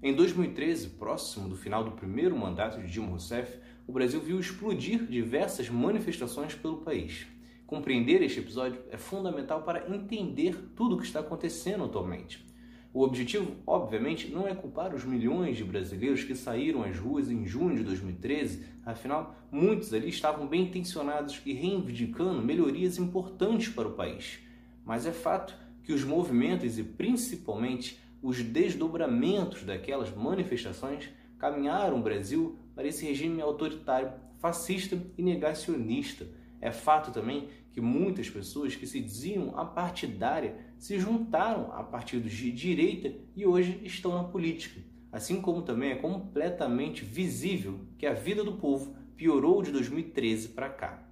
Em 2013, próximo do final do primeiro mandato de Dilma Rousseff, o Brasil viu explodir diversas manifestações pelo país. Compreender este episódio é fundamental para entender tudo o que está acontecendo atualmente. O objetivo, obviamente, não é culpar os milhões de brasileiros que saíram às ruas em junho de 2013, afinal, muitos ali estavam bem intencionados e reivindicando melhorias importantes para o país. Mas é fato que os movimentos e principalmente os desdobramentos daquelas manifestações caminharam o Brasil para esse regime autoritário, fascista e negacionista. É fato também que muitas pessoas que se diziam apartidária se juntaram a partidos de direita e hoje estão na política. Assim como também é completamente visível que a vida do povo piorou de 2013 para cá.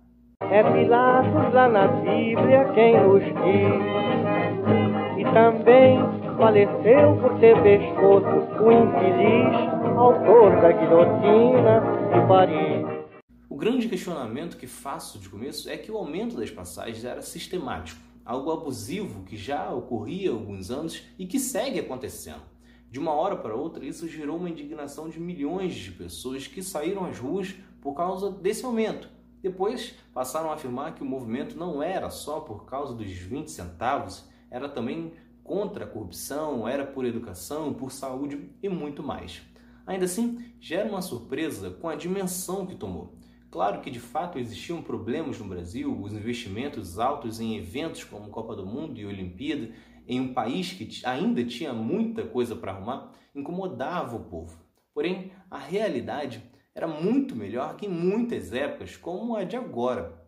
É Pilatos lá na Bíblia quem nos diz, e também faleceu por ter pescoço o infeliz autor da guilhotina de Paris. O grande questionamento que faço de começo é que o aumento das passagens era sistemático, algo abusivo que já ocorria há alguns anos e que segue acontecendo. De uma hora para outra, isso gerou uma indignação de milhões de pessoas que saíram às ruas por causa desse aumento. Depois passaram a afirmar que o movimento não era só por causa dos 20 centavos, era também contra a corrupção, era por educação, por saúde e muito mais. Ainda assim, gera uma surpresa com a dimensão que tomou. Claro que de fato existiam problemas no Brasil, os investimentos altos em eventos como Copa do Mundo e Olimpíada, em um país que ainda tinha muita coisa para arrumar, incomodava o povo. Porém, a realidade era muito melhor que em muitas épocas, como a de agora.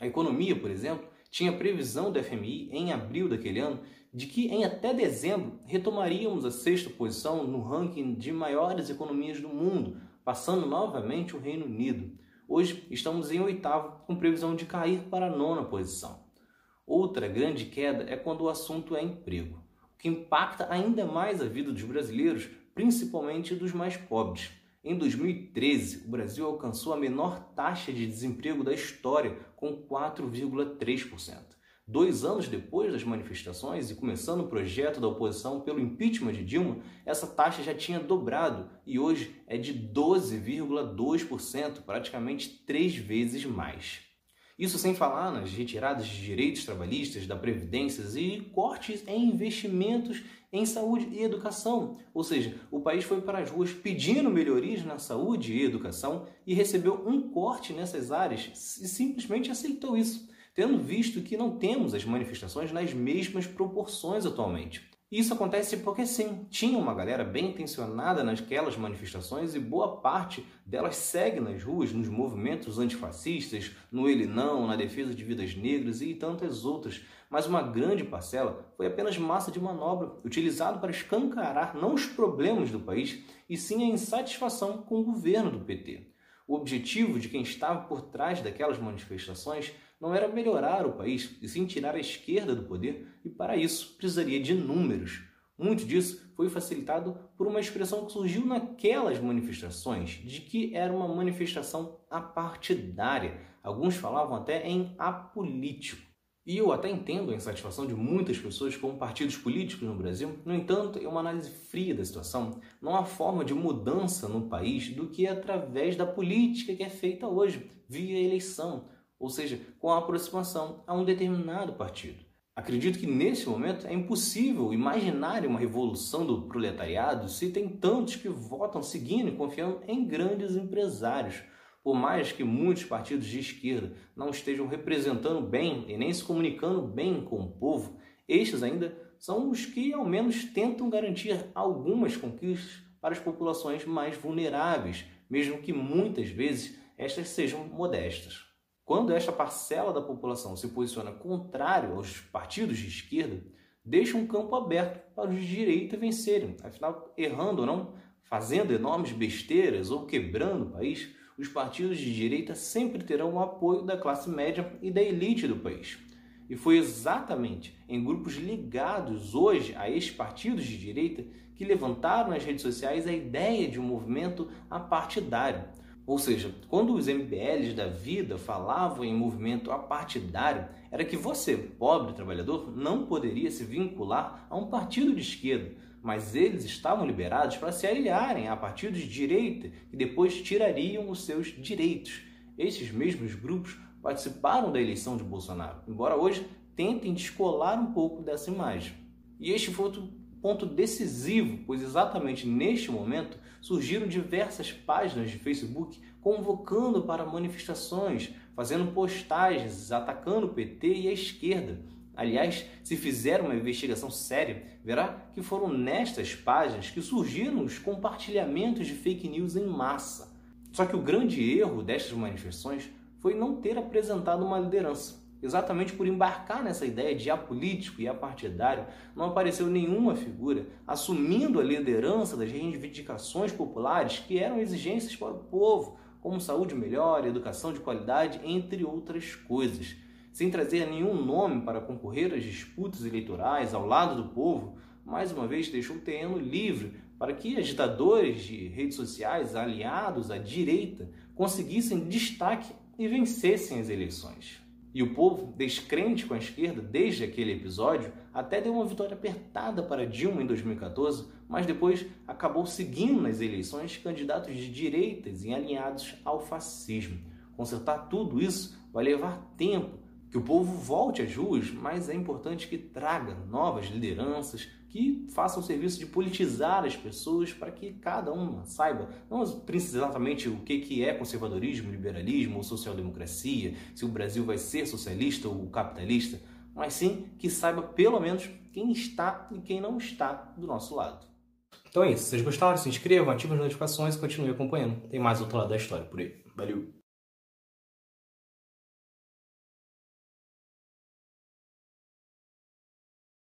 A economia, por exemplo, tinha previsão do FMI em abril daquele ano de que em até dezembro retomaríamos a sexta posição no ranking de maiores economias do mundo, passando novamente o Reino Unido. Hoje estamos em oitavo, com previsão de cair para a nona posição. Outra grande queda é quando o assunto é emprego, o que impacta ainda mais a vida dos brasileiros, principalmente dos mais pobres. Em 2013, o Brasil alcançou a menor taxa de desemprego da história, com 4,3%. Dois anos depois das manifestações e começando o projeto da oposição pelo impeachment de Dilma, essa taxa já tinha dobrado e hoje é de 12,2%, praticamente três vezes mais. Isso sem falar nas retiradas de direitos trabalhistas, da Previdência e cortes em investimentos em saúde e educação. Ou seja, o país foi para as ruas pedindo melhorias na saúde e educação e recebeu um corte nessas áreas e simplesmente aceitou isso tendo visto que não temos as manifestações nas mesmas proporções atualmente. Isso acontece porque sim, tinha uma galera bem intencionada naquelas manifestações e boa parte delas segue nas ruas, nos movimentos antifascistas, no ele não, na defesa de vidas negras e tantas outras. Mas uma grande parcela foi apenas massa de manobra, utilizado para escancarar não os problemas do país, e sim a insatisfação com o governo do PT. O objetivo de quem estava por trás daquelas manifestações não era melhorar o país, e sim tirar a esquerda do poder, e para isso precisaria de números. Muito disso foi facilitado por uma expressão que surgiu naquelas manifestações, de que era uma manifestação apartidária. Alguns falavam até em apolítico. E eu até entendo a insatisfação de muitas pessoas com partidos políticos no Brasil, no entanto, é uma análise fria da situação. Não há forma de mudança no país do que através da política que é feita hoje, via eleição, ou seja, com a aproximação a um determinado partido. Acredito que nesse momento é impossível imaginar uma revolução do proletariado se tem tantos que votam seguindo e confiando em grandes empresários por mais que muitos partidos de esquerda não estejam representando bem e nem se comunicando bem com o povo, estes ainda são os que ao menos tentam garantir algumas conquistas para as populações mais vulneráveis, mesmo que muitas vezes estas sejam modestas. Quando esta parcela da população se posiciona contrário aos partidos de esquerda, deixa um campo aberto para os de direita vencerem. Afinal, errando ou não, fazendo enormes besteiras ou quebrando o país, os partidos de direita sempre terão o apoio da classe média e da elite do país. E foi exatamente em grupos ligados hoje a estes partidos de direita que levantaram nas redes sociais a ideia de um movimento apartidário. Ou seja, quando os MBLs da vida falavam em movimento apartidário, era que você, pobre trabalhador, não poderia se vincular a um partido de esquerda, mas eles estavam liberados para se aliarem a partidos de direita que depois tirariam os seus direitos. Esses mesmos grupos participaram da eleição de Bolsonaro, embora hoje tentem descolar um pouco dessa imagem. E este foi outro ponto decisivo, pois exatamente neste momento surgiram diversas páginas de Facebook convocando para manifestações, fazendo postagens atacando o PT e a esquerda. Aliás, se fizer uma investigação séria, verá que foram nestas páginas que surgiram os compartilhamentos de fake news em massa. Só que o grande erro destas manifestações foi não ter apresentado uma liderança. Exatamente por embarcar nessa ideia de apolítico e apartidário, não apareceu nenhuma figura assumindo a liderança das reivindicações populares que eram exigências para o povo, como saúde melhor, educação de qualidade, entre outras coisas. Sem trazer nenhum nome para concorrer às disputas eleitorais ao lado do povo, mais uma vez deixou o terreno livre para que agitadores de redes sociais aliados à direita conseguissem destaque e vencessem as eleições. E o povo, descrente com a esquerda desde aquele episódio, até deu uma vitória apertada para Dilma em 2014, mas depois acabou seguindo nas eleições candidatos de direitas e alinhados ao fascismo. Consertar tudo isso vai levar tempo, que o povo volte às ruas, mas é importante que traga novas lideranças que façam o serviço de politizar as pessoas para que cada uma saiba, não exatamente o que é conservadorismo, liberalismo ou social-democracia, se o Brasil vai ser socialista ou capitalista, mas sim que saiba pelo menos quem está e quem não está do nosso lado. Então é isso. Se vocês gostaram, se inscrevam, ativem as notificações e continuem acompanhando. Tem mais outro lado da história por aí. Valeu!